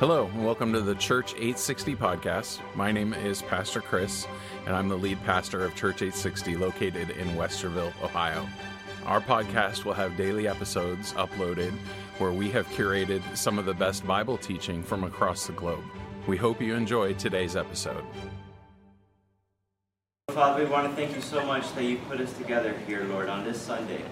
Hello, and welcome to the Church 860 podcast. My name is Pastor Chris, and I'm the lead pastor of Church 860 located in Westerville, Ohio. Our podcast will have daily episodes uploaded where we have curated some of the best Bible teaching from across the globe. We hope you enjoy today's episode. Father, we want to thank you so much that you put us together here, Lord, on this Sunday.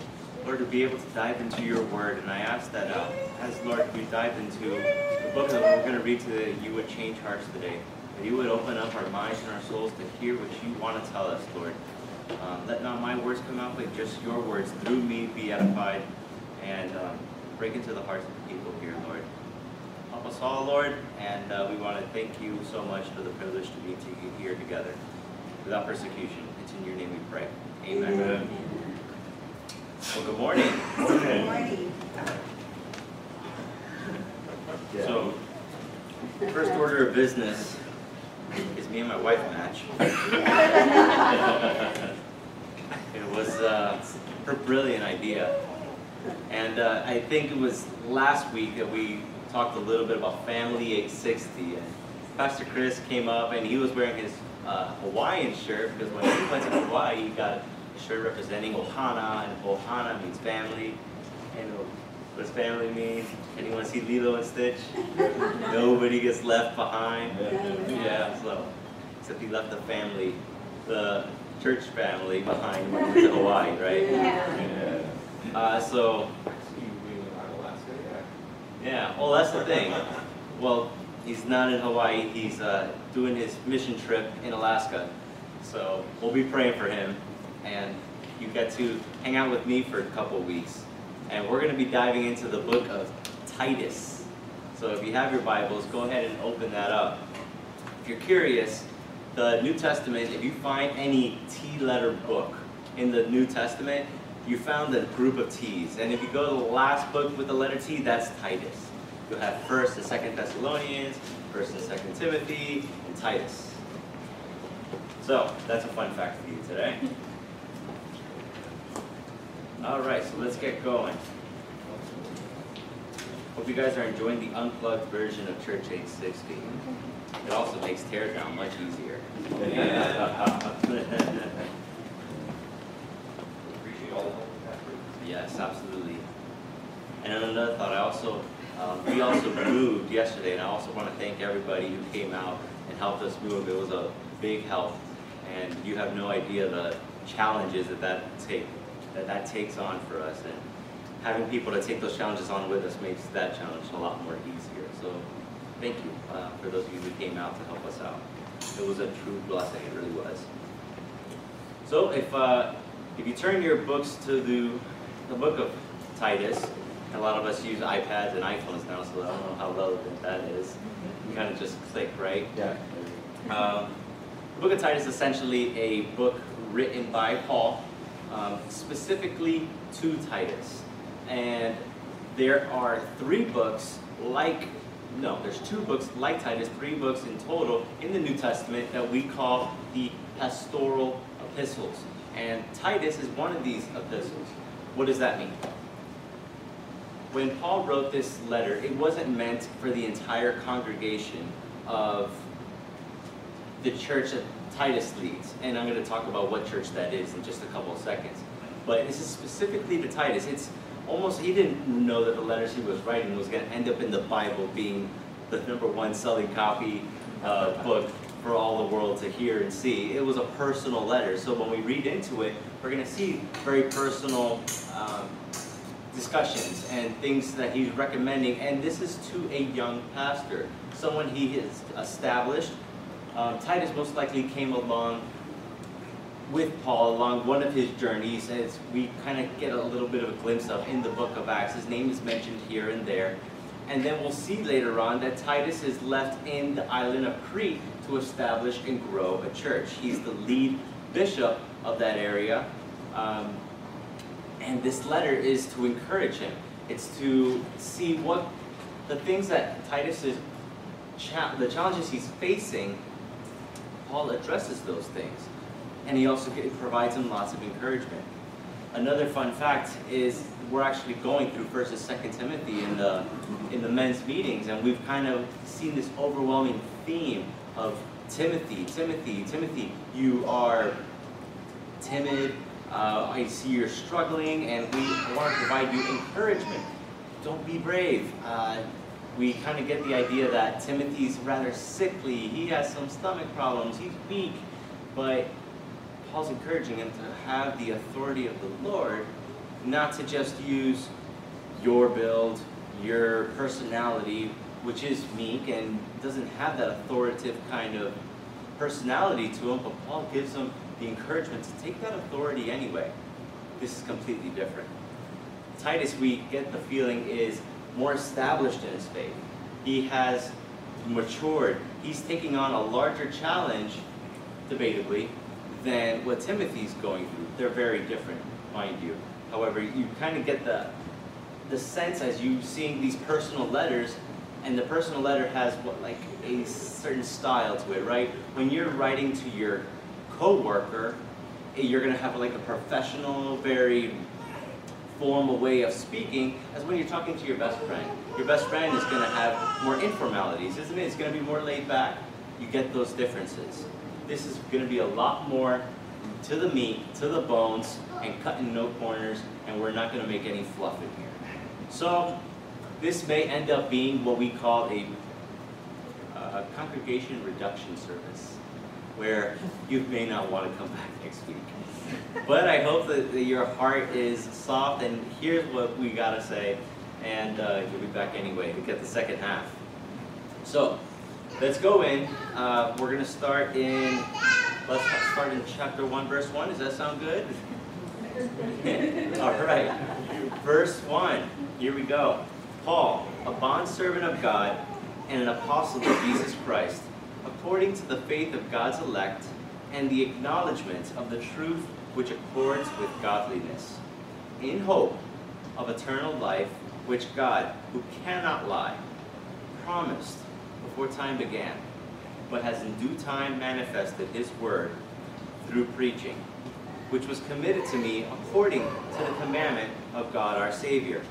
Lord, to be able to dive into your word. And I ask that uh, as, Lord, we dive into the book that we're going to read today, you would change hearts today. That you would open up our minds and our souls to hear what you want to tell us, Lord. Um, let not my words come out, but just your words through me be edified and um, break into the hearts of the people here, Lord. Help us all, Lord, and uh, we want to thank you so much for the privilege to be here together without persecution. It's in your name we pray. Amen. Amen. Well, good morning. Good morning. So, first order of business is me and my wife match. it was uh, her brilliant idea. And uh, I think it was last week that we talked a little bit about Family 860. And Pastor Chris came up and he was wearing his uh, Hawaiian shirt because when he went to Hawaii, he got shirt representing Ohana, and Ohana means family. And what does family mean? Anyone see Lilo and Stitch? Nobody gets left behind. Yeah, so except he left the family, the church family behind when he went to Hawaii, right? Yeah. Uh, so yeah, well that's the thing. Well, he's not in Hawaii. He's uh, doing his mission trip in Alaska. So we'll be praying for him, and you get to hang out with me for a couple weeks, and we're going to be diving into the book of Titus. So if you have your Bibles, go ahead and open that up. If you're curious, the New Testament, if you find any T letter book in the New Testament, you found a group of T's. And if you go to the last book with the letter T, that's Titus. You'll have 1st and 2nd Thessalonians, 1st and 2nd Timothy, and Titus. So, that's a fun fact for you today. All right, so let's get going. Hope you guys are enjoying the unplugged version of Church 860. It also makes teardown much easier. yes, absolutely. And another thought, I also, um, we also moved yesterday, and I also want to thank everybody who came out and helped us move. It was a big help, and you have no idea the challenges that that take that that takes on for us. And having people to take those challenges on with us makes that challenge a lot more easier. So thank you uh, for those of you who came out to help us out. It was a true blessing, it really was. So if, uh, if you turn your books to the, the book of Titus, a lot of us use iPads and iPhones now, so I don't know how relevant that is. You kind of just click, right? Yeah. Um, the book of Titus is essentially a book written by Paul, um, specifically to Titus. And there are three books like, no, there's two books like Titus, three books in total in the New Testament that we call the pastoral epistles. And Titus is one of these epistles. What does that mean? When Paul wrote this letter, it wasn't meant for the entire congregation of the church Titus leads. And I'm going to talk about what church that is in just a couple of seconds. But this is specifically to Titus. It's almost, he didn't know that the letters he was writing was going to end up in the Bible being the number one selling copy uh, book for all the world to hear and see. It was a personal letter. So when we read into it, we're going to see very personal um, discussions and things that he's recommending. And this is to a young pastor, someone he has established. Um, Titus most likely came along with Paul along one of his journeys, as we kind of get a little bit of a glimpse of in the book of Acts. His name is mentioned here and there. And then we'll see later on that Titus is left in the island of Crete to establish and grow a church. He's the lead bishop of that area. Um, and this letter is to encourage him. It's to see what the things that Titus is, cha- the challenges he's facing, Paul addresses those things. And he also provides him lots of encouragement. another fun fact is we're actually going through First and Second Timothy in the in the men's meetings, and we've kind of seen this overwhelming theme of Timothy, Timothy, Timothy. You are timid. Uh, I see you're struggling, and we want to provide you encouragement. Don't be brave. Uh, we kind of get the idea that Timothy's rather sickly. He has some stomach problems. He's weak, but Paul's encouraging him to have the authority of the Lord, not to just use your build, your personality, which is meek and doesn't have that authoritative kind of personality to him, but Paul gives him the encouragement to take that authority anyway. This is completely different. Titus, we get the feeling, is more established in his faith. He has matured. He's taking on a larger challenge, debatably, than what Timothy's going through. They're very different, mind you. However, you kind of get the the sense as you seeing these personal letters, and the personal letter has what like a certain style to it, right? When you're writing to your coworker, eh, you're gonna have like a professional, very formal way of speaking as when you're talking to your best friend. Your best friend is going to have more informalities, isn't it? It's going to be more laid back. You get those differences. This is going to be a lot more to the meat, to the bones, and cutting no corners, and we're not going to make any fluff in here. So, this may end up being what we call a uh, congregation reduction service, where you may not want to come back next week. But I hope that, that your heart is soft, and here's what we gotta say, and uh, you'll be back anyway to get the second half. So, let's go in. Uh, we're gonna start in, let's start in chapter 1, verse 1. Does that sound good? All right. Verse 1, here we go. Paul, a bondservant of God and an apostle of Jesus Christ, according to the faith of God's elect and the acknowledgement of the truth which accords with godliness, in hope of eternal life, which God, who cannot lie, promised before time began, but has in due time manifested his word through preaching, which was committed to me according to the commandment of God our Savior.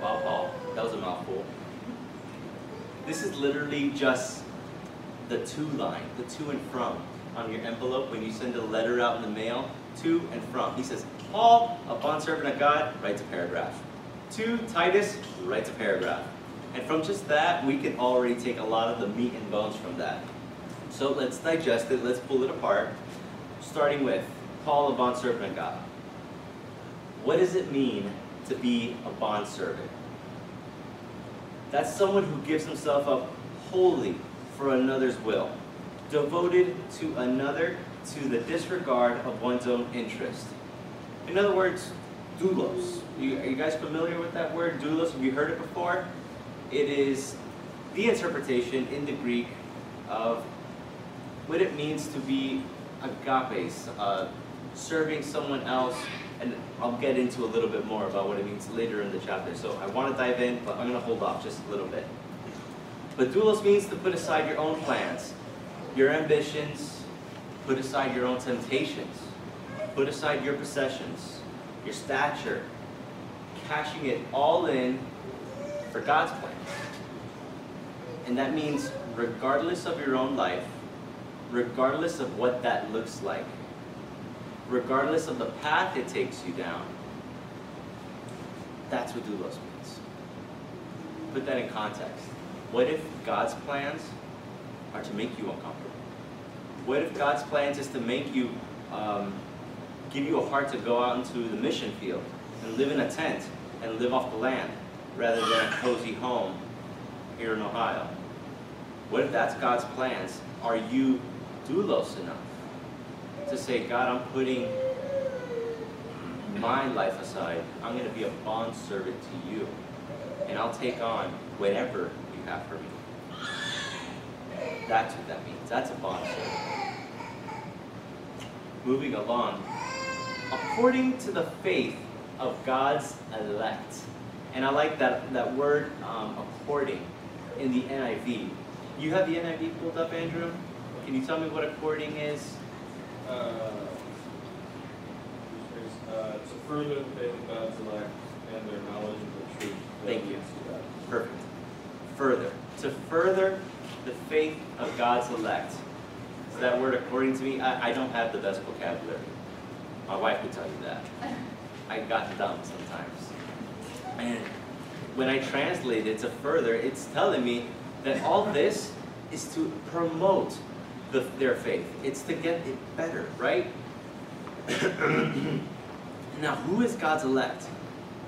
Wow, Paul, that was a mouthful. This is literally just the to line, the to and from on your envelope when you send a letter out in the mail, to and from. He says, Paul, a bondservant of God, writes a paragraph. To Titus, writes a paragraph. And from just that, we can already take a lot of the meat and bones from that. So let's digest it, let's pull it apart, starting with Paul, a bondservant of God. What does it mean to be a bondservant? That's someone who gives himself up wholly for another's will, devoted to another to the disregard of one's own interest. In other words, doulos. You, are you guys familiar with that word, doulos? Have you heard it before? It is the interpretation in the Greek of what it means to be agapes, uh, serving someone else, and I'll get into a little bit more about what it means later in the chapter. So I want to dive in, but I'm going to hold off just a little bit. But doulos means to put aside your own plans, your ambitions, put aside your own temptations, put aside your possessions, your stature, cashing it all in for God's plans. And that means regardless of your own life, regardless of what that looks like, regardless of the path it takes you down, that's what doulos means. Put that in context. What if God's plans are to make you uncomfortable? What if God's plans is to make you, um, give you a heart to go out into the mission field and live in a tent and live off the land rather than a cozy home here in Ohio? What if that's God's plans? Are you doulos enough to say, God, I'm putting my life aside. I'm going to be a bond servant to you. And I'll take on whatever have for me. That's what that means. That's a bond servant. Moving along. According to the faith of God's elect. And I like that, that word um, according in the NIV. You have the NIV pulled up, Andrew? Can you tell me what according is? Uh, uh, to further the faith of God's elect and their knowledge of the truth. Thank you. leads to God. Perfect. Further. To further the faith of God's elect. So that word, according to me, I, I don't have the best vocabulary. My wife would tell you that. I got dumb sometimes. And when I translate it to further, it's telling me that all this is to promote the, their faith. It's to get it better, right? now, who is God's elect?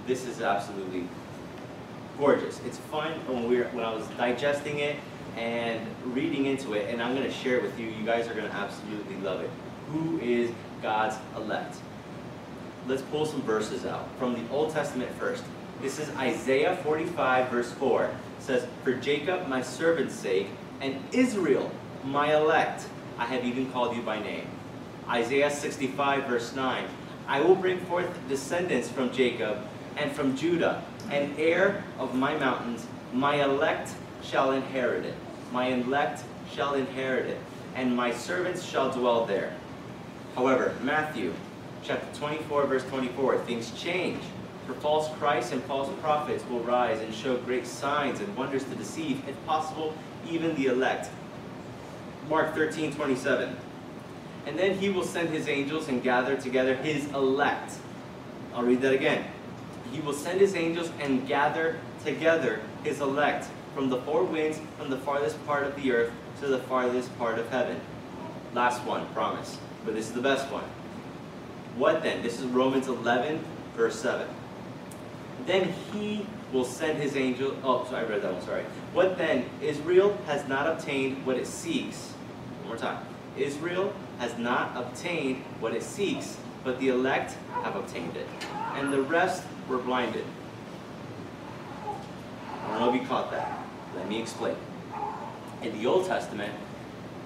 This is absolutely gorgeous. It's fun when we when I was digesting it and reading into it, and I'm going to share it with you. You guys are going to absolutely love it. Who is God's elect? Let's pull some verses out from the Old Testament first. This is Isaiah 45, verse 4. It says, For Jacob, my servant's sake, and Israel, my elect, I have even called you by name. Isaiah 65, verse 9. I will bring forth descendants from Jacob and from Judah, an heir of my mountains. My elect shall inherit it. My elect shall inherit it, and my servants shall dwell there. However, Matthew chapter 24, verse 24, things change. For false Christs and false prophets will rise and show great signs and wonders to deceive, if possible, even the elect. Mark 13, 27. And then he will send his angels and gather together his elect. I'll read that again. He will send his angels and gather together his elect from the four winds, from the farthest part of the earth to the farthest part of heaven. Last one, promise. But this is the best one. What then? This is Romans 11, verse 7. Then he will send his angel. Oh, sorry, I read that one, sorry. What then? Israel has not obtained what it seeks. One more time. Israel has not obtained what it seeks, but the elect have obtained it. And the rest were blinded. I don't know if you caught that. Let me explain. In the Old Testament,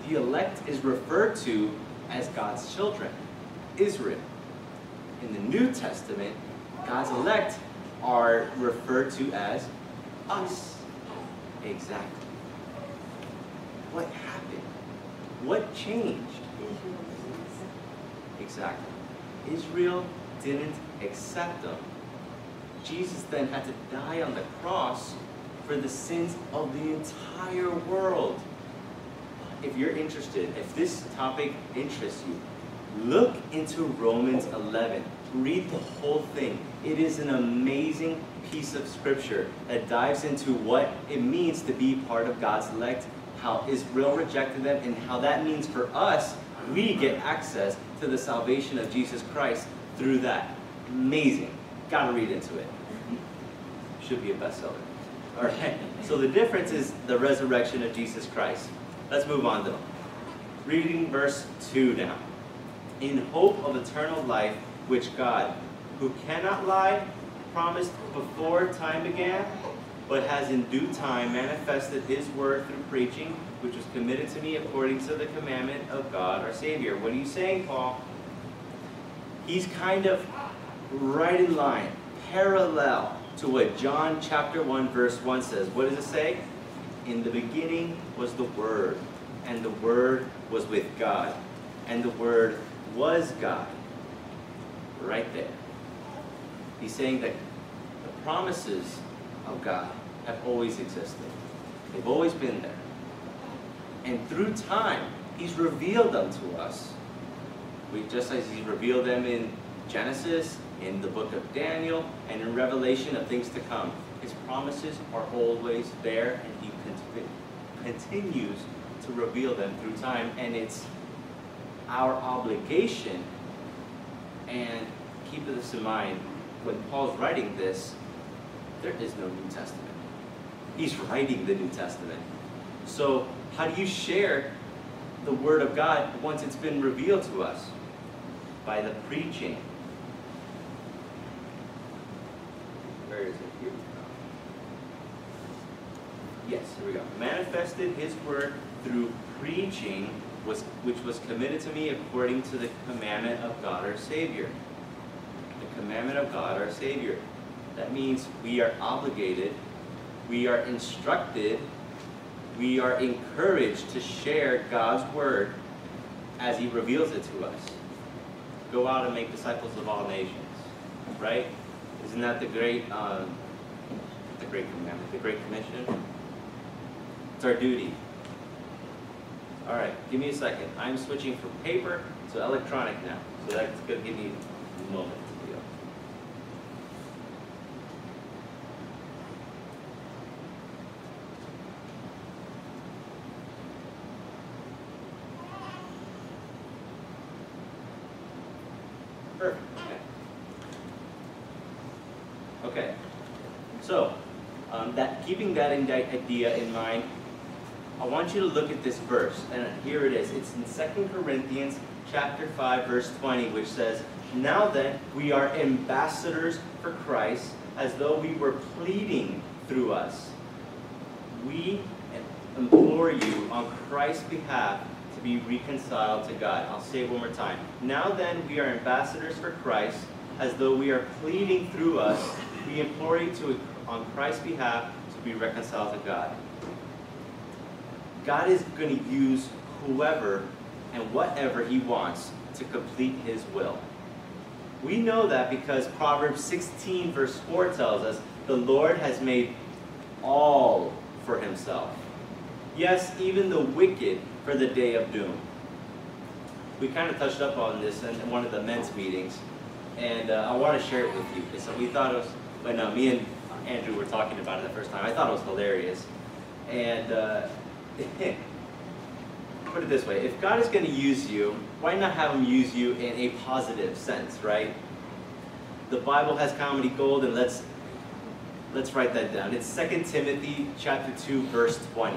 the elect is referred to as God's children, Israel. In the New Testament, God's elect are referred to as us. Exactly. What happened? What changed? Exactly. Israel didn't accept them. Jesus then had to die on the cross for the sins of the entire world. If you're interested, if this topic interests you, look into Romans 11. Read the whole thing. It is an amazing piece of scripture that dives into what it means to be part of God's elect, how Israel rejected them, and how that means for us, we get access to the salvation of Jesus Christ through that. Amazing. Gotta read into it. Should be a bestseller. All right. So the difference is the resurrection of Jesus Christ. Let's move on though. Reading verse 2 now. In hope of eternal life, which God, who cannot lie, promised before time began, but has in due time manifested his word through preaching, which was committed to me according to the commandment of God our Savior. What are you saying, Paul? He's kind of right in line, parallel to what John chapter 1 verse 1 says. What does it say? In the beginning was the Word, and the Word was with God, and the Word was God. Right there. He's saying that the promises of God have always existed. They've always been there. And through time, He's revealed them to us. We, just as He's revealed them in Genesis, in the book of Daniel, and in Revelation of things to come. His promises are always there, and He con- continues to reveal them through time. And it's our obligation, and keep this in mind, when Paul's writing this, there is no New Testament. He's writing the New Testament. So, how do you share the Word of God once it's been revealed to us? By the preaching. Where is it? Here. Yes, here we go. Manifested His Word through preaching, was, which was committed to me according to the commandment of God our Savior. The commandment of God our Savior. That means we are obligated, we are instructed, we are encouraged to share God's Word as He reveals it to us. Go out and make disciples of all nations. right? Isn't that the great, um, the great commandment, the great commission? It's our duty. All right, give me a second. I'm switching from paper to electronic now, so that's gonna give me a moment to do. Perfect. Okay. Okay. So, um, that keeping that idea in mind, I want you to look at this verse, and here it is. It's in 2 Corinthians chapter 5, verse 20, which says, Now then, we are ambassadors for Christ, as though we were pleading through us. We implore you on Christ's behalf to be reconciled to God. I'll say it one more time. Now then, we are ambassadors for Christ, as though we are pleading through us. We implore you to, on Christ's behalf, to be reconciled to God. God is going to use whoever and whatever He wants to complete His will. We know that because Proverbs 16, verse 4 tells us, The Lord has made all for Himself. Yes, even the wicked for the day of doom. We kind of touched up on this in one of the men's meetings, and uh, I want to share it with you because we thought it was, when uh, me and Andrew were talking about it the first time, I thought it was hilarious. And uh, put it this way if God is going to use you, why not have Him use you in a positive sense, right? The Bible has comedy gold, and let's let's write that down. It's 2 Timothy chapter 2, verse 20,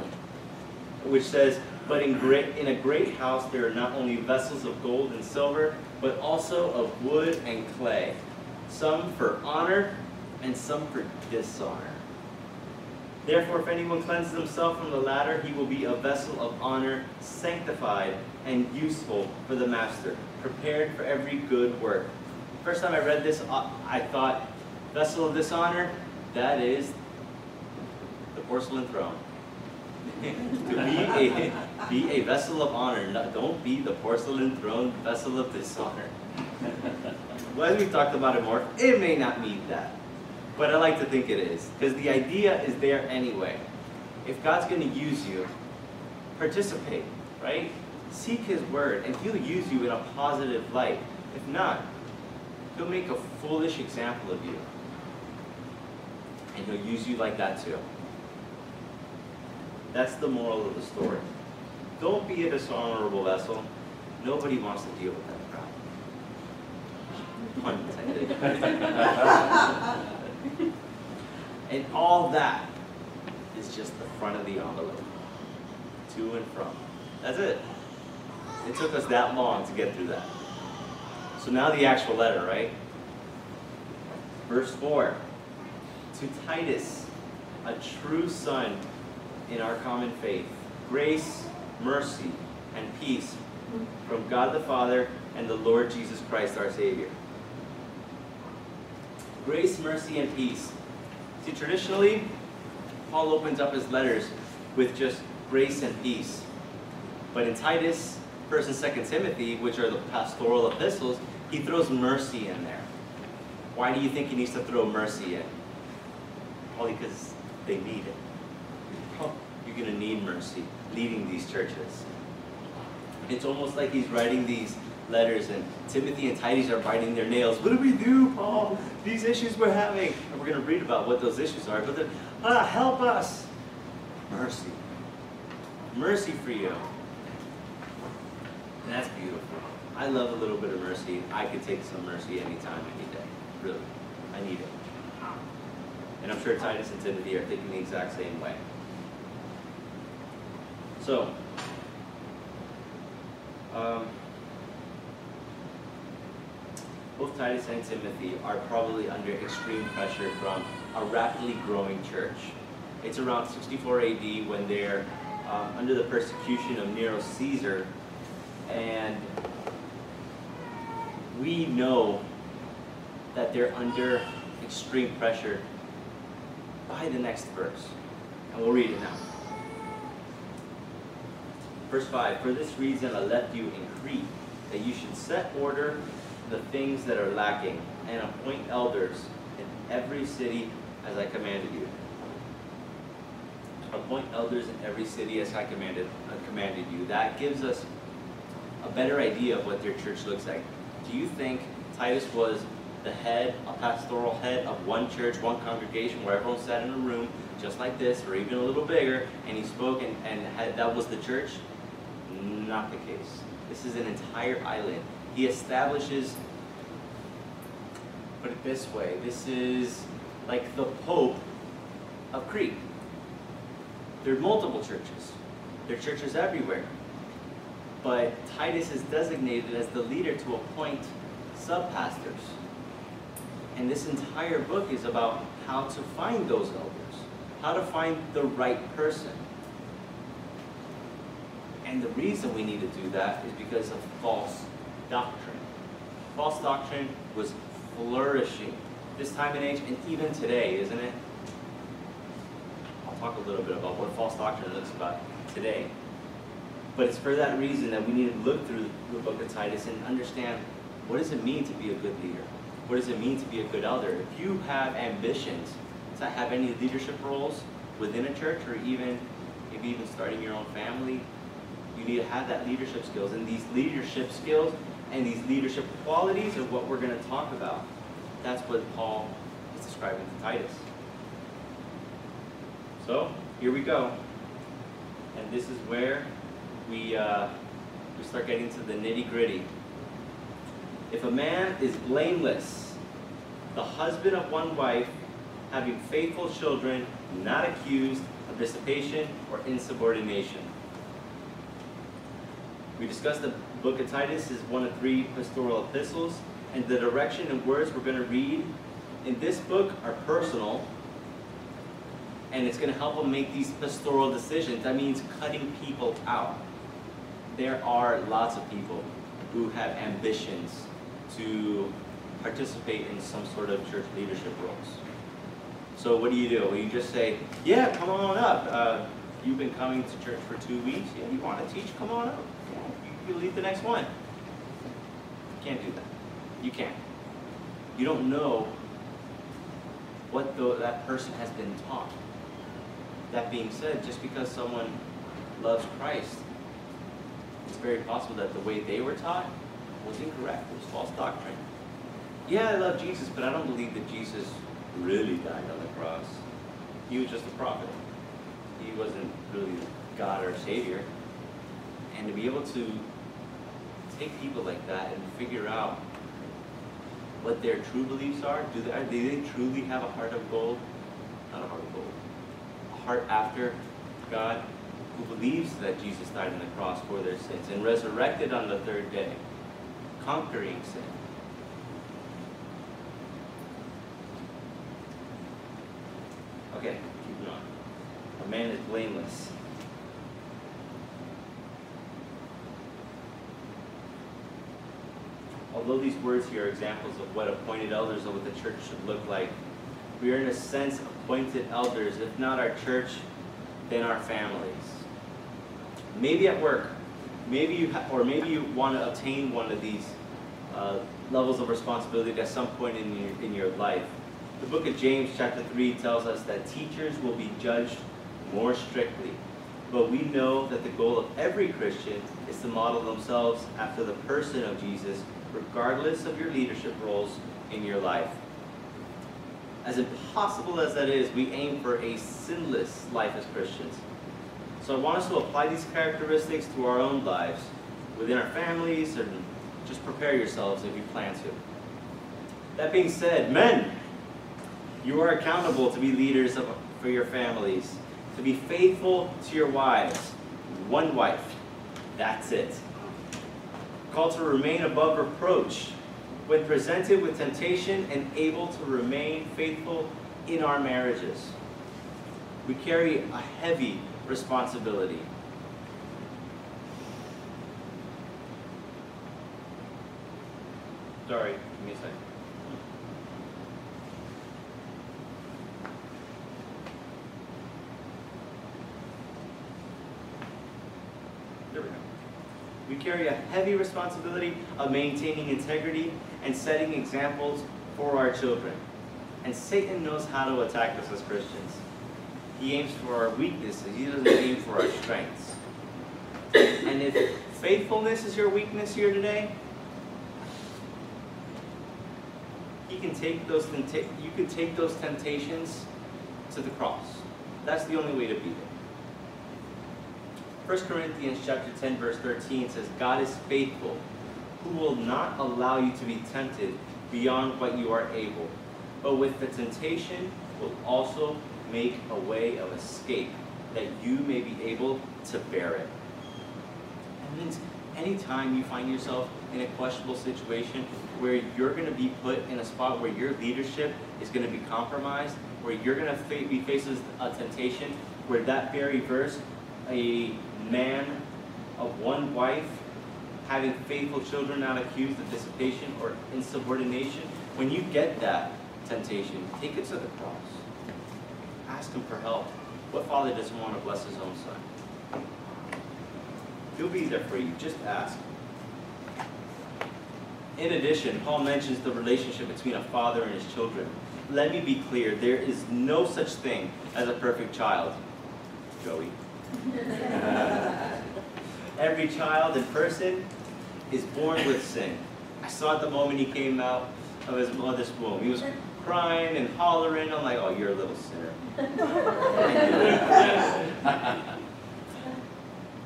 which says, But in great in a great house there are not only vessels of gold and silver, but also of wood and clay, some for honor and some for dishonor. Therefore, if anyone cleanses himself from the latter, he will be a vessel of honor, sanctified and useful for the master, prepared for every good work. First time I read this, uh, I thought, vessel of dishonor, that is the porcelain throne. to be a, be a vessel of honor, don't be the porcelain throne vessel of dishonor. well, as we talked about it more, it may not mean that. But I like to think it is, because the idea is there anyway. If God's going to use you, participate, right? Seek His word, and He'll use you in a positive light. If not, He'll make a foolish example of you. And He'll use you like that too. That's the moral of the story. Don't be a dishonorable vessel. Nobody wants to deal with that crowd. Pun intended. And all that is just the front of the envelope. To and from. That's it. It took us that long to get through that. So now the actual letter, right? Verse 4. To Titus, a true son in our common faith, grace, mercy, and peace from God the Father and the Lord Jesus Christ our Savior. Grace, mercy, and peace See, traditionally, Paul opens up his letters with just grace and peace. But in Titus, 1st and 2nd Timothy, which are the pastoral epistles, he throws mercy in there. Why do you think he needs to throw mercy in? Probably because they need it. You're going to need mercy leading these churches. It's almost like he's writing these letters, and Timothy and Titus are biting their nails. What do we do, Paul? These issues we're having. And we're going to read about what those issues are. But ah, help us. Mercy. Mercy for you. And that's beautiful. I love a little bit of mercy. I could take some mercy anytime, any day. Really. I need it. And I'm sure Titus and Timothy are thinking the exact same way. So, um, both Titus and Timothy are probably under extreme pressure from a rapidly growing church. It's around 64 AD when they're um, under the persecution of Nero Caesar, and we know that they're under extreme pressure by the next verse. And we'll read it now. Verse 5 For this reason I left you in Crete, that you should set order the things that are lacking, and appoint elders in every city as I commanded you. Appoint elders in every city as I commanded, uh, commanded you. That gives us a better idea of what their church looks like. Do you think Titus was the head, a pastoral head of one church, one congregation, where everyone sat in a room just like this, or even a little bigger, and he spoke and, and had, that was the church? Not the case. This is an entire island. He establishes, put it this way, this is like the Pope of Crete. There are multiple churches. There are churches everywhere. But Titus is designated as the leader to appoint sub-pastors. And this entire book is about how to find those elders, how to find the right person. And the reason we need to do that is because of false doctrine. False doctrine was flourishing this time and age, and even today, isn't it? I'll talk a little bit about what false doctrine looks about today. But it's for that reason that we need to look through the book of Titus and understand what does it mean to be a good leader? What does it mean to be a good elder? If you have ambitions to have any leadership roles within a church or even maybe even starting your own family, you need to have that leadership skills. And these leadership skills and these leadership qualities are what we're going to talk about. That's what Paul is describing to Titus. So, here we go. And this is where we, uh, we start getting to the nitty gritty. If a man is blameless, the husband of one wife, having faithful children, not accused of dissipation or insubordination. We discussed the book of Titus is one of three pastoral epistles, and the direction and words we're going to read in this book are personal, and it's going to help them make these pastoral decisions. That means cutting people out. There are lots of people who have ambitions to participate in some sort of church leadership roles. So what do you do? Well, you just say, yeah, come on up. Uh, you've been coming to church for two weeks. Yeah, you want to teach? Come on up. You, lead the next one. You can't do that. You can't. You don't know what the, that person has been taught. That being said, just because someone loves Christ, it's very possible that the way they were taught was incorrect. It was false doctrine. Yeah, I love Jesus, but I don't believe that Jesus really died on the cross. He was just a prophet. He wasn't really God or Savior. And to be able to take people like that and figure out what their true beliefs are, do they, do they truly have a heart of gold? Not a heart of gold. A heart after God who believes that Jesus died on the cross for their sins and resurrected on the third day, conquering sin. Okay, keep going. A man is blameless. Although these words here are examples of what appointed elders of what the church should look like, we are in a sense appointed elders, if not our church, then our families. Maybe at work, maybe you or maybe you want to obtain one of these uh, levels of responsibility at some point in your, in your life. The book of James, chapter 3, tells us that teachers will be judged more strictly. But we know that the goal of every Christian is to model themselves after the person of Jesus, regardless of your leadership roles in your life. As impossible as that is, we aim for a sinless life as Christians. So I want us to apply these characteristics to our own lives, within our families, and just prepare yourselves if you plan to. That being said, men, you are accountable to be leaders of, for your families, to be faithful to your wives. One wife, that's it. Called to remain above reproach when presented with temptation and able to remain faithful in our marriages. We carry a heavy responsibility. Sorry, give me a second. There we go. We carry a heavy responsibility of maintaining integrity and setting examples for our children. And Satan knows how to attack us as Christians. He aims for our weaknesses, he doesn't aim for our strengths. And if faithfulness is your weakness here today, he can take those you can take those temptations to the cross. That's the only way to beat it. 1 Corinthians chapter 10 verse 13 says God is faithful who will not allow you to be tempted beyond what you are able but with the temptation will also make a way of escape that you may be able to bear it. That means anytime you find yourself in a questionable situation where you're going to be put in a spot where your leadership is going to be compromised, where you're going to be faced with a temptation where that very verse, a man of one wife having faithful children not accused of dissipation or insubordination, when you get that temptation, take it to the cross. Ask him for help. What father doesn't want to bless his own son? He'll be there for you. Just ask. In addition, Paul mentions the relationship between a father and his children. Let me be clear there is no such thing as a perfect child. Joey. Every child and person is born with sin. I saw it the moment he came out of his mother's womb. He was crying and hollering. I'm like, oh, you're a little sinner.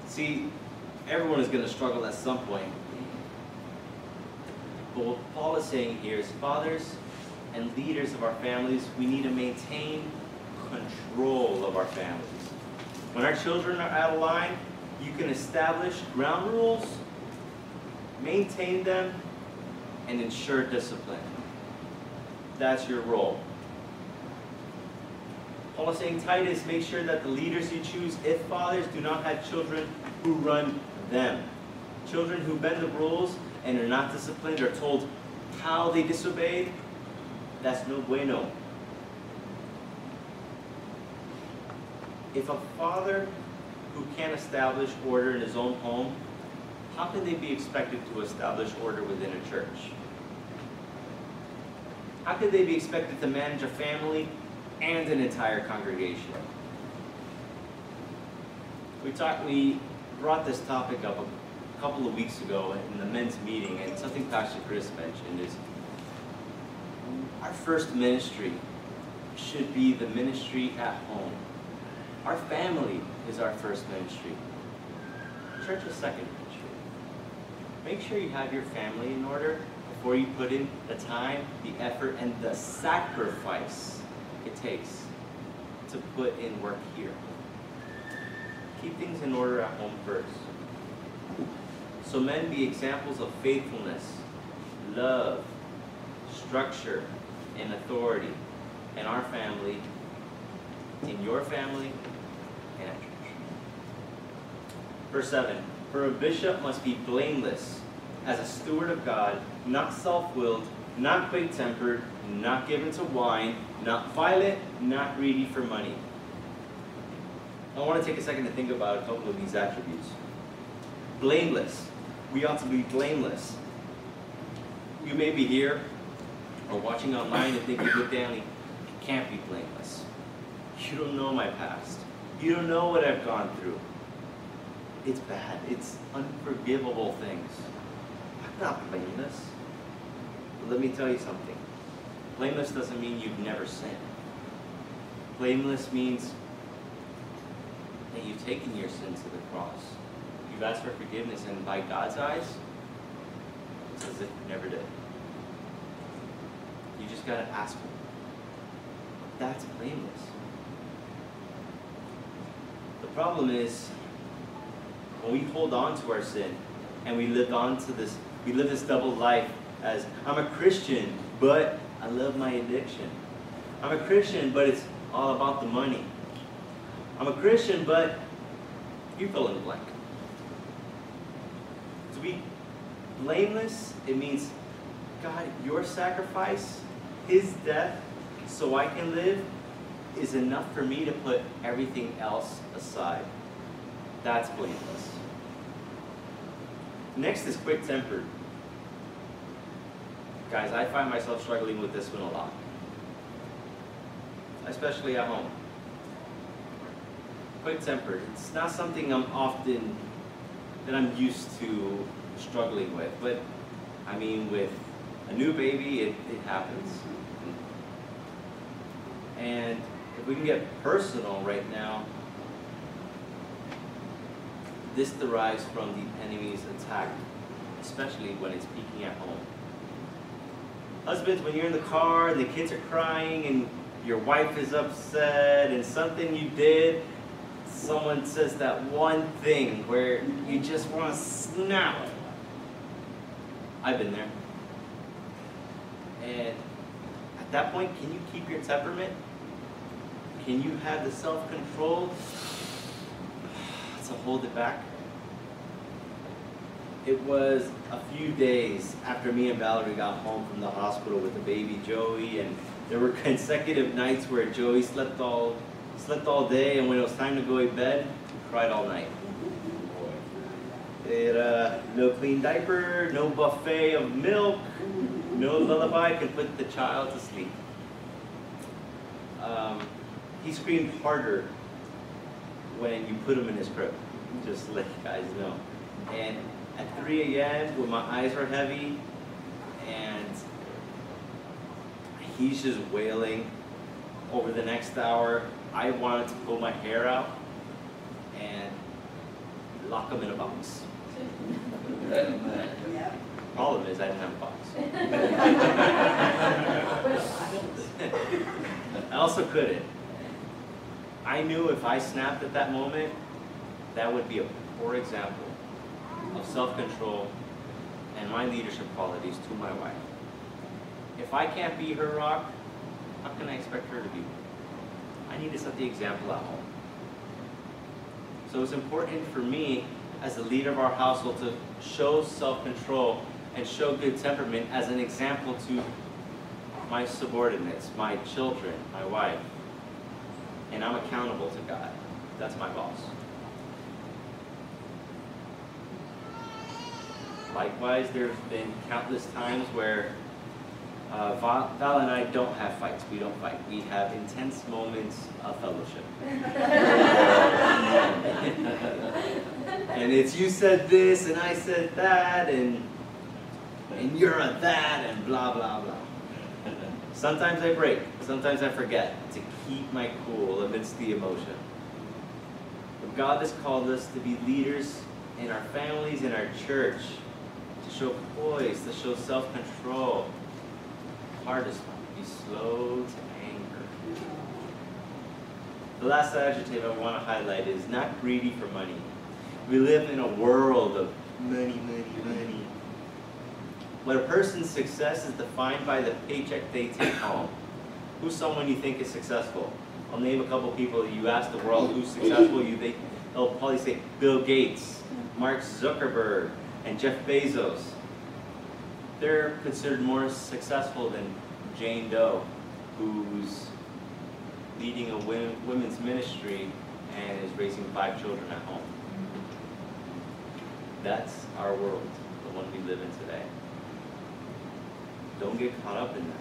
See, everyone is going to struggle at some point. But what Paul is saying here is fathers and leaders of our families, we need to maintain control of our families. When our children are out of line, you can establish ground rules, maintain them, and ensure discipline. That's your role. Paul is saying, Titus, make sure that the leaders you choose, if fathers, do not have children who run them. Children who bend the rules and are not disciplined are told how they disobeyed, that's no bueno. If a father who can't establish order in his own home, how can they be expected to establish order within a church? How could they be expected to manage a family and an entire congregation? We talked, we brought this topic up a couple of weeks ago in the men's meeting, and something Pastor Chris mentioned is our first ministry should be the ministry at home. Our family is our first ministry. Church is second ministry. Make sure you have your family in order before you put in the time, the effort, and the sacrifice it takes to put in work here. Keep things in order at home first. So men be examples of faithfulness, love, structure, and authority in our family, in your family, Verse 7 For a bishop must be blameless as a steward of God, not self willed, not quick tempered, not given to wine, not violent, not greedy for money. I want to take a second to think about a couple of these attributes. Blameless. We ought to be blameless. You may be here or watching online and thinking, good Danny, can't be blameless. You don't know my past. You don't know what I've gone through. It's bad. It's unforgivable things. I'm not blameless. But let me tell you something. Blameless doesn't mean you've never sinned. Blameless means that you've taken your sin to the cross. You've asked for forgiveness, and by God's eyes, it's as if you never did. You just gotta ask Him. That's blameless. The problem is when we hold on to our sin and we live on to this, we live this double life as I'm a Christian, but I love my addiction. I'm a Christian, but it's all about the money. I'm a Christian, but you fill in the blank. To be blameless, it means, God, your sacrifice, His death, so I can live, is enough for me to put everything else aside. That's blameless. Next is quick tempered. Guys, I find myself struggling with this one a lot, especially at home. Quick tempered. It's not something I'm often, that I'm used to struggling with, but I mean, with a new baby, it, it happens. And if we can get personal right now, this derives from the enemy's attack, especially when it's peaking at home. Husbands, when you're in the car and the kids are crying and your wife is upset and something you did, someone says that one thing where you just want to snap. I've been there. And at that point, can you keep your temperament? Can you have the self control to hold it back? It was a few days after me and Valerie got home from the hospital with the baby Joey, and there were consecutive nights where Joey slept all slept all day, and when it was time to go to bed, he cried all night. It, uh, no clean diaper, no buffet of milk, no lullaby could put the child to sleep. Um, he screamed harder when you put him in his crib, just to let you guys know. And at 3 a.m., when my eyes were heavy, and he's just wailing over the next hour, I wanted to pull my hair out and lock him in a box. Yep. Problem is, I didn't have a box. I also couldn't. I knew if I snapped at that moment, that would be a poor example of self-control and my leadership qualities to my wife. If I can't be her rock, how can I expect her to be? I need to set the example at home. So it's important for me as the leader of our household to show self-control and show good temperament as an example to my subordinates, my children, my wife. And I'm accountable to God. That's my boss. Likewise, there have been countless times where uh, Val, Val and I don't have fights. We don't fight. We have intense moments of fellowship. and it's you said this and I said that and and you're a that and blah blah blah. Sometimes I break. Sometimes I forget to keep my cool amidst the emotion. But God has called us to be leaders in our families, in our church, to show poise, to show self-control. Hardest one, be slow to anger. The last adjective I want to highlight is not greedy for money. We live in a world of money, money, money. When a person's success is defined by the paycheck they take home, who's someone you think is successful? I'll name a couple people. You ask the world who's successful, you they, they'll probably say Bill Gates, Mark Zuckerberg, and Jeff Bezos. They're considered more successful than Jane Doe, who's leading a women's ministry and is raising five children at home. That's our world, the one we live in today. Don't get caught up in that.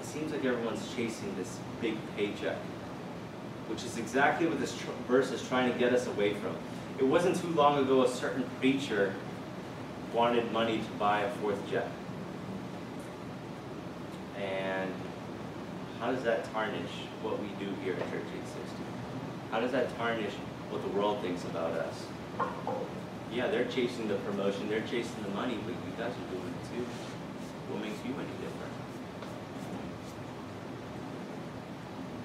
It seems like everyone's chasing this big paycheck, which is exactly what this verse is trying to get us away from. It wasn't too long ago a certain preacher wanted money to buy a fourth jet. And how does that tarnish what we do here at Church 860? How does that tarnish what the world thinks about us? Yeah, they're chasing the promotion, they're chasing the money, but you guys are doing it too. What makes you any different?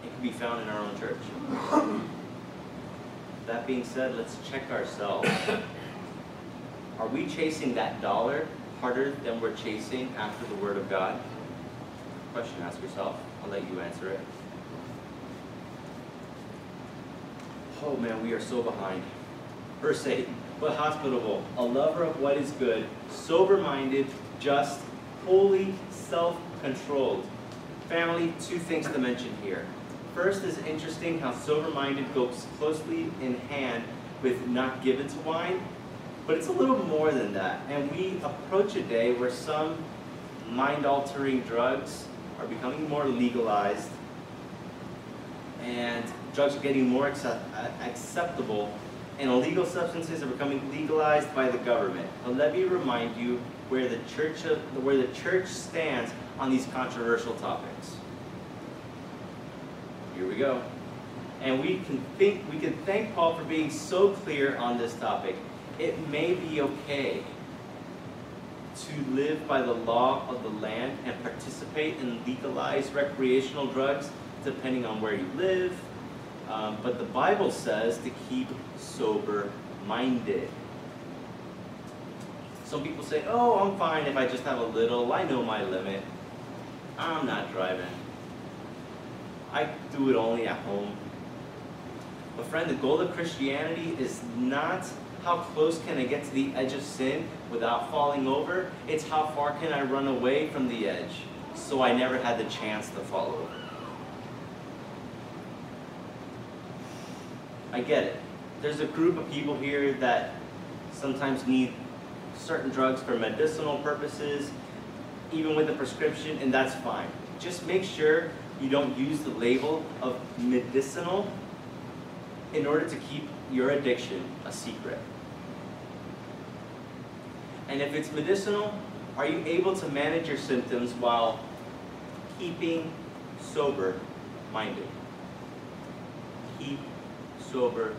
It can be found in our own church. That being said, let's check ourselves. Are we chasing that dollar harder than we're chasing after the Word of God? Question, ask yourself. I'll let you answer it. Oh man, we are so behind. Verse 8, but hospitable, a lover of what is good, sober minded, just, holy, self controlled. Family, two things to mention here. First is interesting how sober minded goes closely in hand with not given to wine. But it's a little more than that. And we approach a day where some mind altering drugs are becoming more legalized and drugs are getting more accept- uh, acceptable and illegal substances are becoming legalized by the government. But let me remind you where the church of, where the church stands on these controversial topics. Here we go. And we can think we can thank Paul for being so clear on this topic. It may be okay to live by the law of the land and participate in legalized recreational drugs depending on where you live. Um, but the Bible says to keep sober minded. Some people say, oh, I'm fine if I just have a little. I know my limit. I'm not driving. I do it only at home. But, friend, the goal of Christianity is not how close can I get to the edge of sin without falling over. It's how far can I run away from the edge so I never had the chance to fall over. I get it. There's a group of people here that sometimes need certain drugs for medicinal purposes, even with a prescription, and that's fine. Just make sure you don't use the label of medicinal in order to keep your addiction a secret. And if it's medicinal, are you able to manage your symptoms while keeping sober minded? Keep sober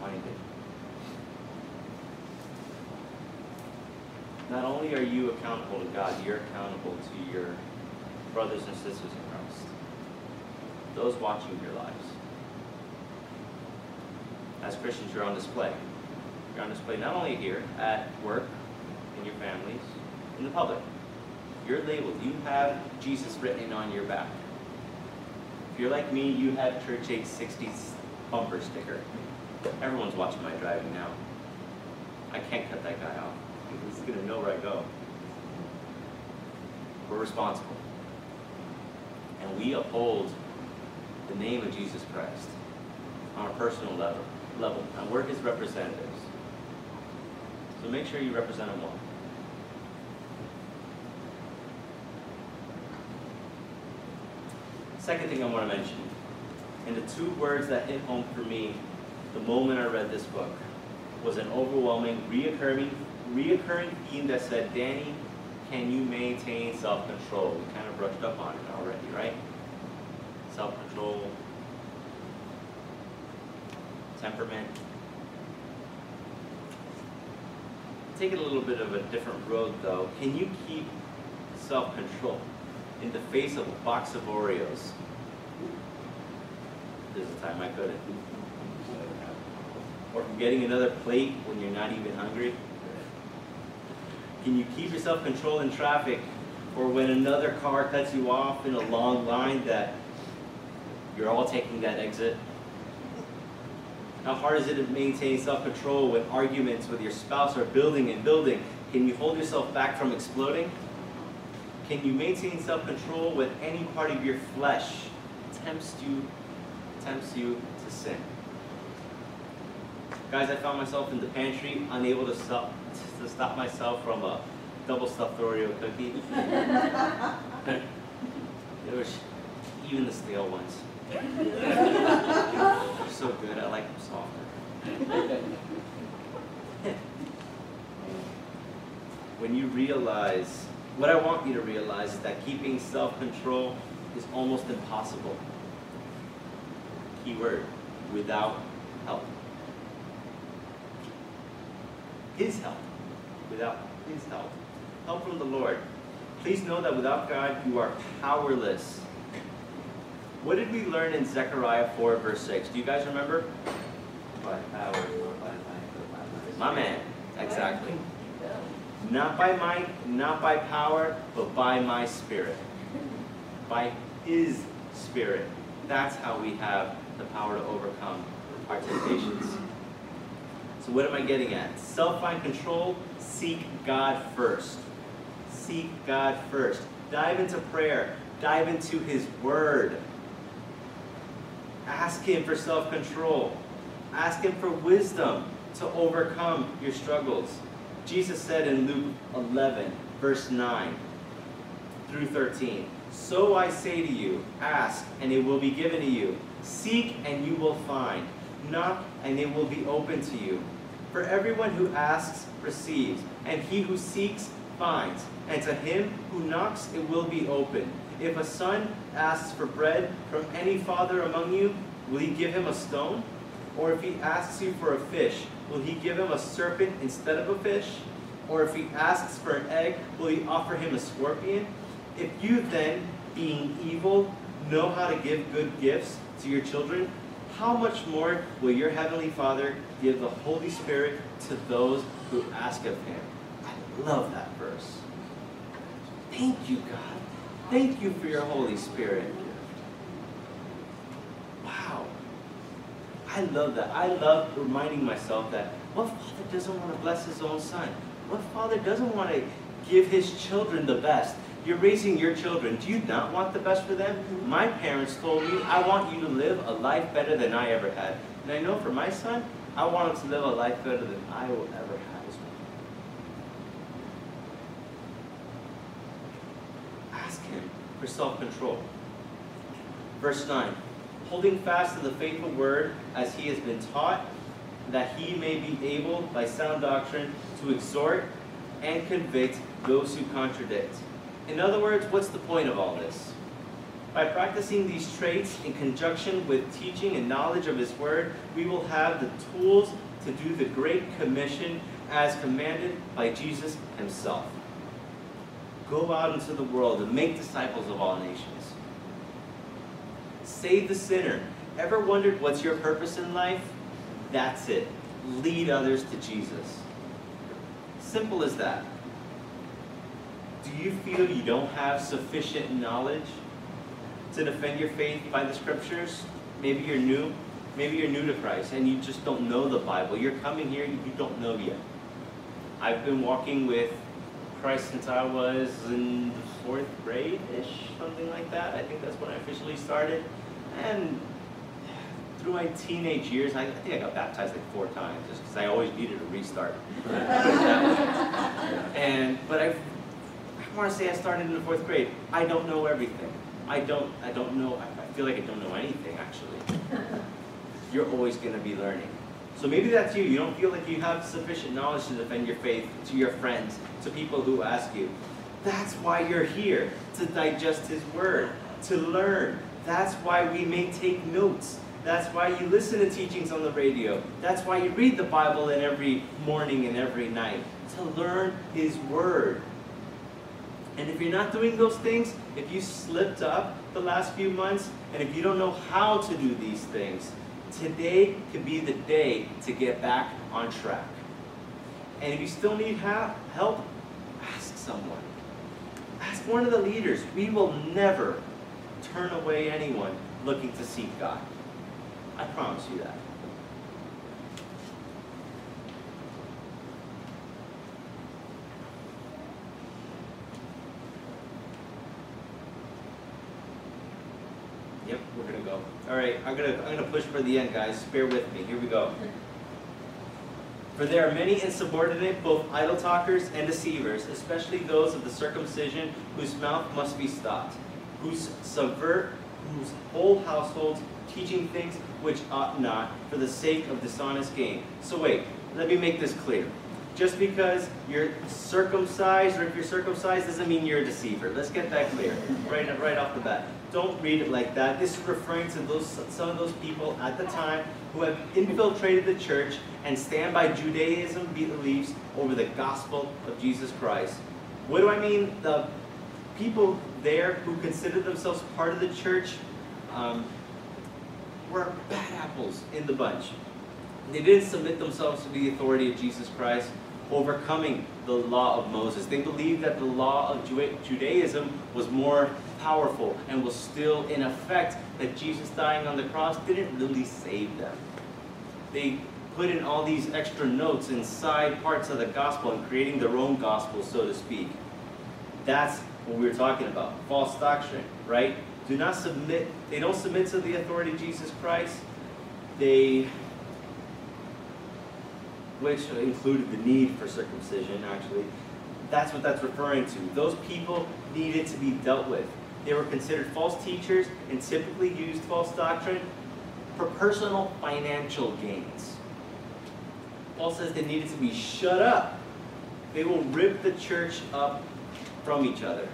minded. Not only are you accountable to God, you're accountable to your brothers and sisters in Christ, those watching your lives. As Christians, you're on display. You're on display not only here, at work, in your families, in the public. You're labeled. You have Jesus written on your back. If you're like me, you have Church 860's bumper sticker. Everyone's watching my driving now. I can't cut that guy off. He's gonna know where I go. We're responsible. And we uphold the name of Jesus Christ on a personal level. level. And we're his representatives. So make sure you represent him well. Second thing I want to mention, and the two words that hit home for me the moment I read this book was an overwhelming, reoccurring, reoccurring theme that said, Danny, can you maintain self-control? We kind of brushed up on it already, right? Self-control, temperament. Take it a little bit of a different road though. Can you keep self-control in the face of a box of Oreos? There's a time I couldn't. Or from getting another plate when you're not even hungry? Can you keep your self-control in traffic or when another car cuts you off in a long line that you're all taking that exit? How hard is it to maintain self-control when arguments with your spouse are building and building? Can you hold yourself back from exploding? Can you maintain self-control when any part of your flesh tempts you, tempts you to sin? Guys, I found myself in the pantry, unable to stop, to stop myself from a double stuffed Oreo cookie. there was even the stale ones. They're so good, I like them softer. when you realize, what I want you to realize is that keeping self-control is almost impossible. Keyword, without help. His help, without His help. Help from the Lord. Please know that without God, you are powerless. What did we learn in Zechariah 4, verse 6? Do you guys remember? By power, not by might, my man, exactly. Not by might, not by power, but by my spirit. By His Spirit. That's how we have the power to overcome our temptations. So, what am I getting at? Self find control, seek God first. Seek God first. Dive into prayer, dive into His Word. Ask Him for self control, ask Him for wisdom. to overcome your struggles. Jesus said in Luke 11, verse 9 through 13, So I say to you, ask, and it will be given to you. Seek, and you will find. Knock, and it will be open to you. For everyone who asks receives, and he who seeks finds, and to him who knocks it will be open. If a son asks for bread from any father among you, will he give him a stone? Or if he asks you for a fish, will he give him a serpent instead of a fish? Or if he asks for an egg, will he offer him a scorpion? If you then, being evil, know how to give good gifts to your children, how much more will your heavenly Father give the Holy Spirit to those who ask of him? I love that verse. Thank you, God. Thank you for your Holy Spirit. Wow. I love that. I love reminding myself that what father doesn't want to bless his own son? What father doesn't want to give his children the best? You're raising your children. Do you not want the best for them? My parents told me, I want you to live a life better than I ever had. And I know for my son, I want him to live a life better than I will ever have as well. Ask him for self control. Verse 9 Holding fast to the faithful word as he has been taught, that he may be able, by sound doctrine, to exhort and convict those who contradict. In other words, what's the point of all this? By practicing these traits in conjunction with teaching and knowledge of His Word, we will have the tools to do the Great Commission as commanded by Jesus Himself. Go out into the world and make disciples of all nations. Save the sinner. Ever wondered what's your purpose in life? That's it. Lead others to Jesus. Simple as that. Do you feel you don't have sufficient knowledge to defend your faith by the scriptures? Maybe you're new. Maybe you're new to Christ and you just don't know the Bible. You're coming here you don't know yet. I've been walking with Christ since I was in the fourth grade-ish, something like that. I think that's when I officially started. And through my teenage years, I, think I got baptized like four times just because I always needed a restart. and but I, I want to say I started in the fourth grade. I don't know everything. I don't. I don't know. I, I feel like I don't know anything actually. You're always going to be learning. So maybe that's you. You don't feel like you have sufficient knowledge to defend your faith to your friends, to people who ask you. That's why you're here to digest His Word, to learn. That's why we may take notes. That's why you listen to teachings on the radio. That's why you read the Bible in every morning and every night, to learn His Word. And if you're not doing those things, if you slipped up the last few months, and if you don't know how to do these things, today could be the day to get back on track. And if you still need help, ask someone. Ask one of the leaders. We will never turn away anyone looking to seek God. I promise you that. Yep, we're gonna go. All right, I'm gonna I'm gonna push for the end, guys. Bear with me. Here we go. For there are many insubordinate, both idle talkers and deceivers, especially those of the circumcision, whose mouth must be stopped, who subvert, whose whole households teaching things which ought not, for the sake of dishonest gain. So wait, let me make this clear. Just because you're circumcised, or if you're circumcised, doesn't mean you're a deceiver. Let's get that clear, right, right off the bat. Don't read it like that. This is referring to those some of those people at the time who have infiltrated the church and stand by Judaism beliefs over the gospel of Jesus Christ. What do I mean? The people there who consider themselves part of the church um, were bad apples in the bunch. They didn't submit themselves to the authority of Jesus Christ, overcoming the law of Moses. They believed that the law of Judaism was more powerful and was still in effect, that Jesus dying on the cross didn't really save them. They put in all these extra notes inside parts of the gospel and creating their own gospel, so to speak. That's what we were talking about. False doctrine, right? Do not submit, they don't submit to the authority of Jesus Christ. They which included the need for circumcision, actually. That's what that's referring to. Those people needed to be dealt with. They were considered false teachers and typically used false doctrine for personal financial gains. Paul says they needed to be shut up. They will rip the church up from each other.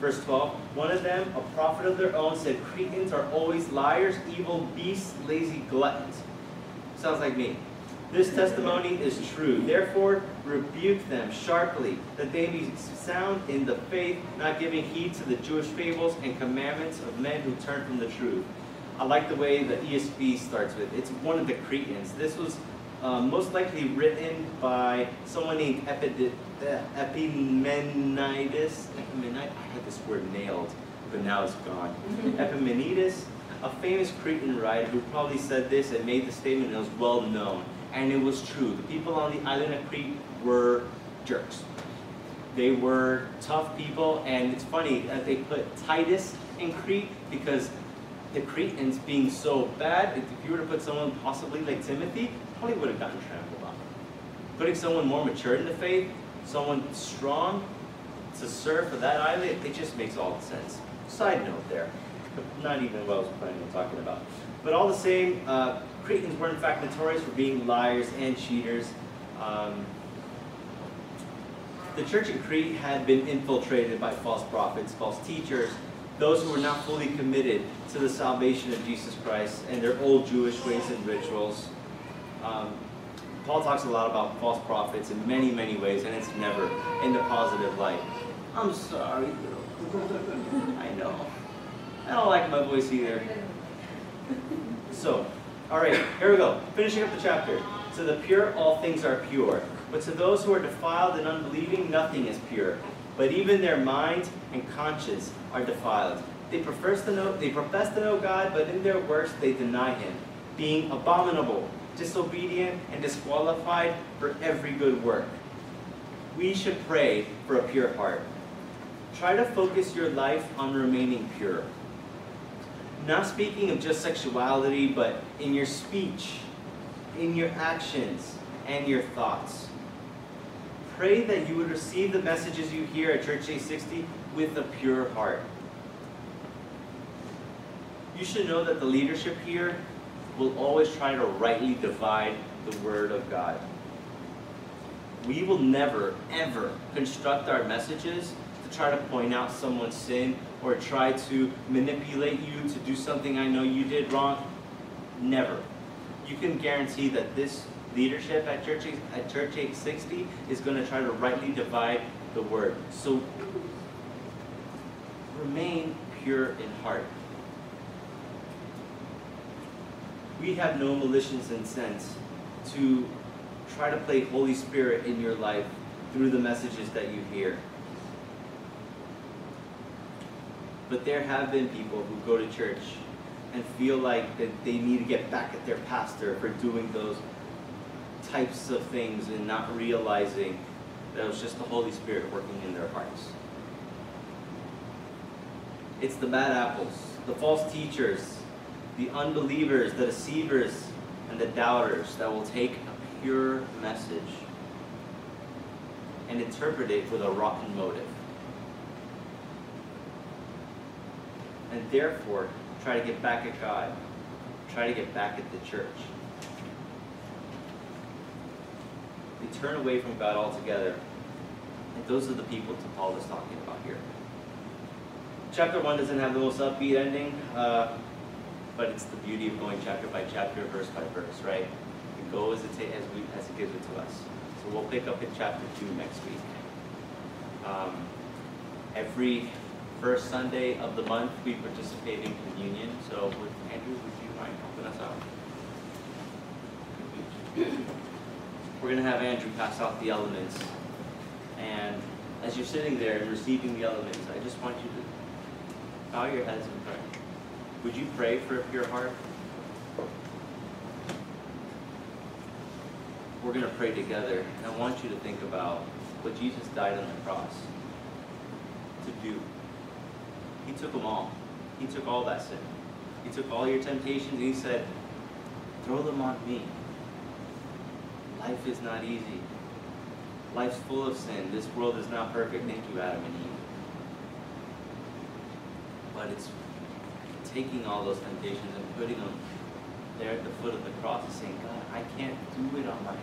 Verse 12 One of them, a prophet of their own, said, Cretans are always liars, evil beasts, lazy gluttons. Sounds like me. This testimony is true. Therefore, rebuke them sharply, that they be sound in the faith, not giving heed to the Jewish fables and commandments of men who turn from the truth. I like the way the ESV starts with it's one of the Cretans. This was um, most likely written by someone named Epid- uh, Epimenides. Epimenides. I had this word nailed, but now it's gone. Epimenides, a famous Cretan writer who probably said this and made the statement and it was well known. And it was true. The people on the island of Crete were jerks. They were tough people, and it's funny that they put Titus in Crete because the Cretans being so bad, if you were to put someone possibly like Timothy, probably would have gotten trampled on. Putting someone more mature in the faith, someone strong to serve for that island, it just makes all the sense. Side note there, not even what I was planning on talking about. But all the same, uh, Cretans were in fact notorious for being liars and cheaters. Um, the church in Crete had been infiltrated by false prophets, false teachers, those who were not fully committed to the salvation of Jesus Christ and their old Jewish ways and rituals. Um, Paul talks a lot about false prophets in many, many ways, and it's never in the positive light. I'm sorry, I know. I don't like my voice either. So, all right, here we go. Finishing up the chapter. To the pure, all things are pure. But to those who are defiled and unbelieving, nothing is pure. But even their minds and conscience are defiled. They profess to know, they profess to know God, but in their works they deny Him, being abominable, disobedient, and disqualified for every good work. We should pray for a pure heart. Try to focus your life on remaining pure. Not speaking of just sexuality, but in your speech, in your actions, and your thoughts. Pray that you would receive the messages you hear at Church 860 with a pure heart. You should know that the leadership here will always try to rightly divide the Word of God. We will never, ever construct our messages to try to point out someone's sin or try to manipulate you to do something I know you did wrong. Never. You can guarantee that this leadership at Church, at Church 860 is going to try to rightly divide the Word. So remain pure in heart. We have no malicious intent to try to play Holy Spirit in your life through the messages that you hear. But there have been people who go to church and feel like that they need to get back at their pastor for doing those types of things and not realizing that it was just the Holy Spirit working in their hearts. It's the bad apples, the false teachers, the unbelievers, the deceivers, and the doubters that will take a pure message and interpret it with a rotten motive. And therefore, try to get back at God, try to get back at the church. They turn away from God altogether. And those are the people that Paul is talking about here. Chapter 1 doesn't have the most upbeat ending, uh, but it's the beauty of going chapter by chapter, verse by verse, right? We go as it, as, we, as it gives it to us. So we'll pick up in chapter 2 next week. Um, every first Sunday of the month, we participate in communion. So, would, Andrew, would you mind helping us out? We're going to have Andrew pass out the elements. And as you're sitting there and receiving the elements, I just want you to bow your heads and pray. Would you pray for a pure heart? We're going to pray together. And I want you to think about what Jesus died on the cross to do. He took them all. He took all that sin. He took all your temptations and he said, throw them on me. Life is not easy. Life's full of sin. This world is not perfect. Thank you, Adam and Eve. But it's taking all those temptations and putting them there at the foot of the cross and saying, God, I can't do it on my own.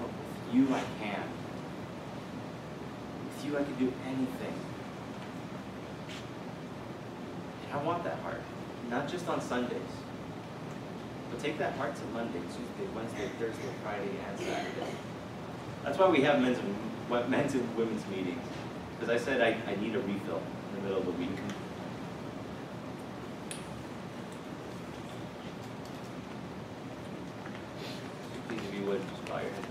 But with you, I can. With you, I can do anything. And I want that heart, not just on Sundays. But take that heart to Monday, Tuesday, Wednesday, Thursday, Friday, and Saturday. That's why we have men's and, men's and women's meetings. Because I said I, I need a refill in the middle of the week. Please, if you would, just bow your head.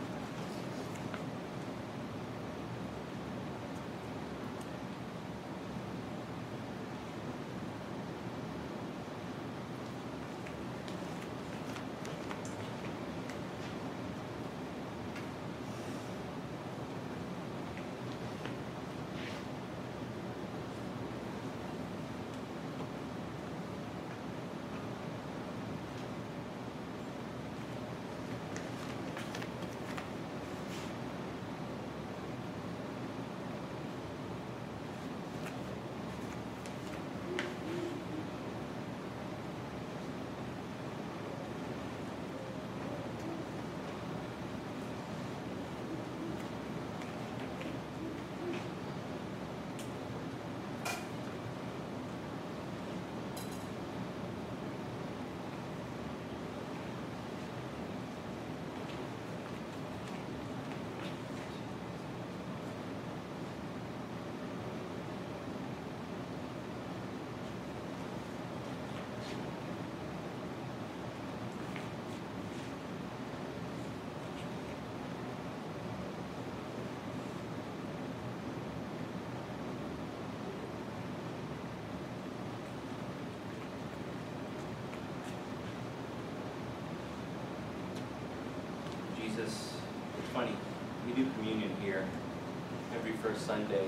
Jesus, it's funny, we do communion here every first Sunday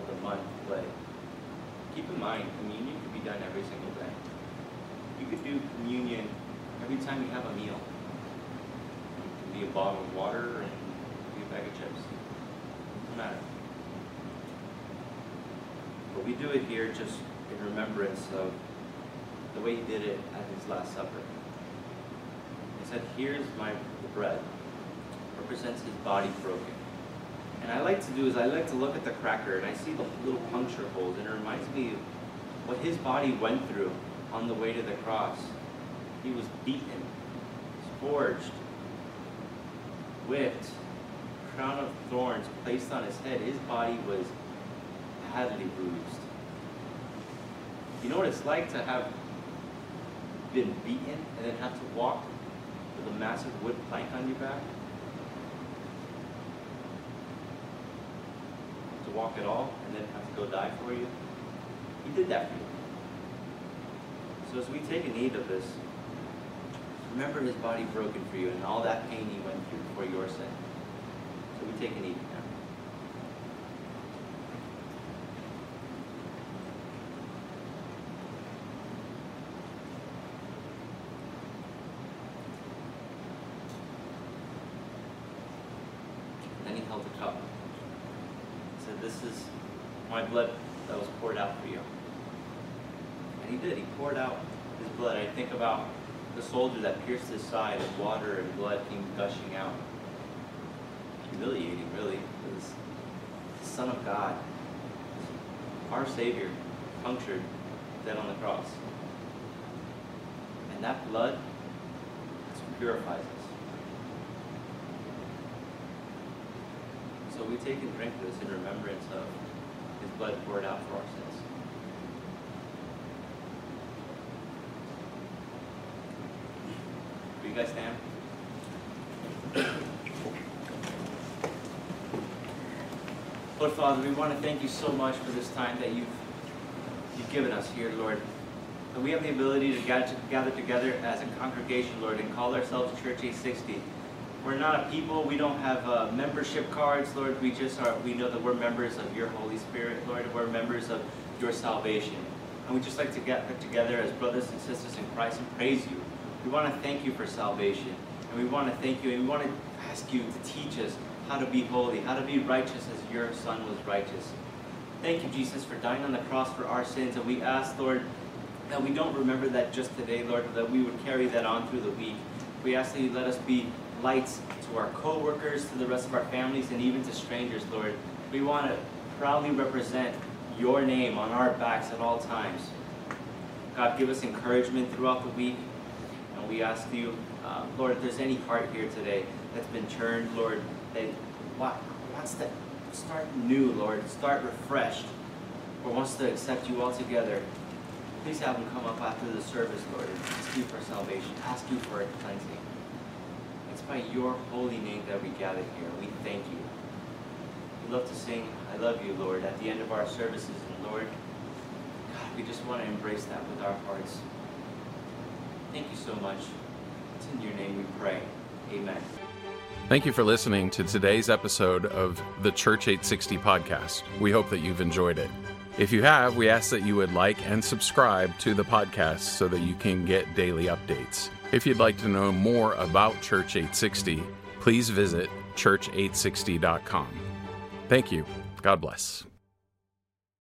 of the month, but keep in mind, communion could be done every single day. You could do communion every time you have a meal. It can be a bottle of water and be a bag of chips. Doesn't matter. But we do it here just in remembrance of the way he did it at his Last Supper. He said, Here's my bread, represents his body broken. And I like to do is I like to look at the cracker and I see the little puncture holes, and it reminds me of what his body went through on the way to the cross. He was beaten, scourged, whipped, crown of thorns placed on his head. His body was badly bruised. You know what it's like to have been beaten and then have to walk with a massive wood plank on your back? To walk at all and then have to go die for you? He did that for you. So as we take a need of this, remember his body broken for you and all that pain he went through for your sin. So we take a need now. Then he held the cup. He said, This is my blood that was poured out for you. And he did. He poured out his blood. I think about the soldier that pierced his side and water and blood came gushing out. Humiliating, really. The Son of God, our Savior, punctured, dead on the cross. And that blood purifies us. So we take and drink this in remembrance of his blood poured out for our sins. Will you guys stand? Lord Father, we want to thank you so much for this time that you've, you've given us here, Lord. And we have the ability to gather, gather together as a congregation, Lord, and call ourselves Church 860. We're not a people. We don't have uh, membership cards, Lord. We just are. We know that we're members of your Holy Spirit, Lord. We're members of your salvation, and we just like to get together as brothers and sisters in Christ and praise you We want to thank you for salvation. And we want to thank you and we want to ask you to teach us how to be holy, how to be righteous as your Son was righteous. Thank you, Jesus, for dying on the cross for our sins. And we ask, Lord, that we don't remember that just today, Lord, that we would carry that on through the week. We ask that you let us be lights to our co-workers, to the rest of our families, and even to strangers, Lord. We want to proudly represent your name on our backs at all times. God, give us encouragement throughout the week. And we ask you, uh, Lord, if there's any heart here today that's been turned, Lord, that wants to start new, Lord, start refreshed, or wants to accept you altogether, please have them come up after the service, Lord, and ask you for salvation, ask you for cleansing. By your holy name that we gather here. We thank you. We love to sing, I love you, Lord, at the end of our services. And Lord, God, we just want to embrace that with our hearts. Thank you so much. It's in your name we pray. Amen. Thank you for listening to today's episode of the Church 860 podcast. We hope that you've enjoyed it. If you have, we ask that you would like and subscribe to the podcast so that you can get daily updates. If you'd like to know more about Church 860, please visit church860.com. Thank you. God bless.